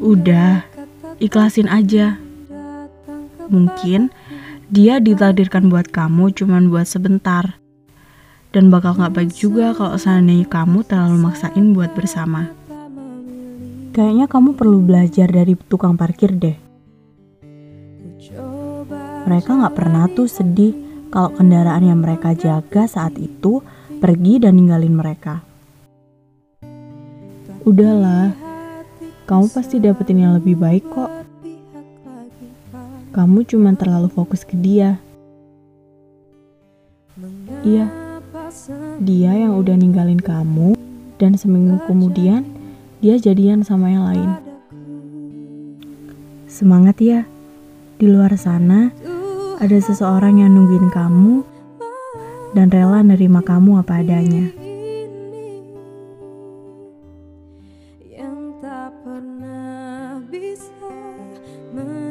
Udah, ikhlasin aja. Mungkin dia ditakdirkan buat kamu cuman buat sebentar. Dan bakal gak baik juga kalau seandainya kamu terlalu maksain buat bersama. Kayaknya kamu perlu belajar dari tukang parkir deh. Mereka gak pernah tuh sedih kalau kendaraan yang mereka jaga saat itu pergi dan ninggalin mereka. Udahlah, kamu pasti dapetin yang lebih baik kok. Kamu cuma terlalu fokus ke dia. Iya, dia yang udah ninggalin kamu, dan seminggu kemudian dia jadian sama yang lain. Semangat ya, di luar sana ada seseorang yang nungguin kamu dan rela nerima kamu apa adanya. 문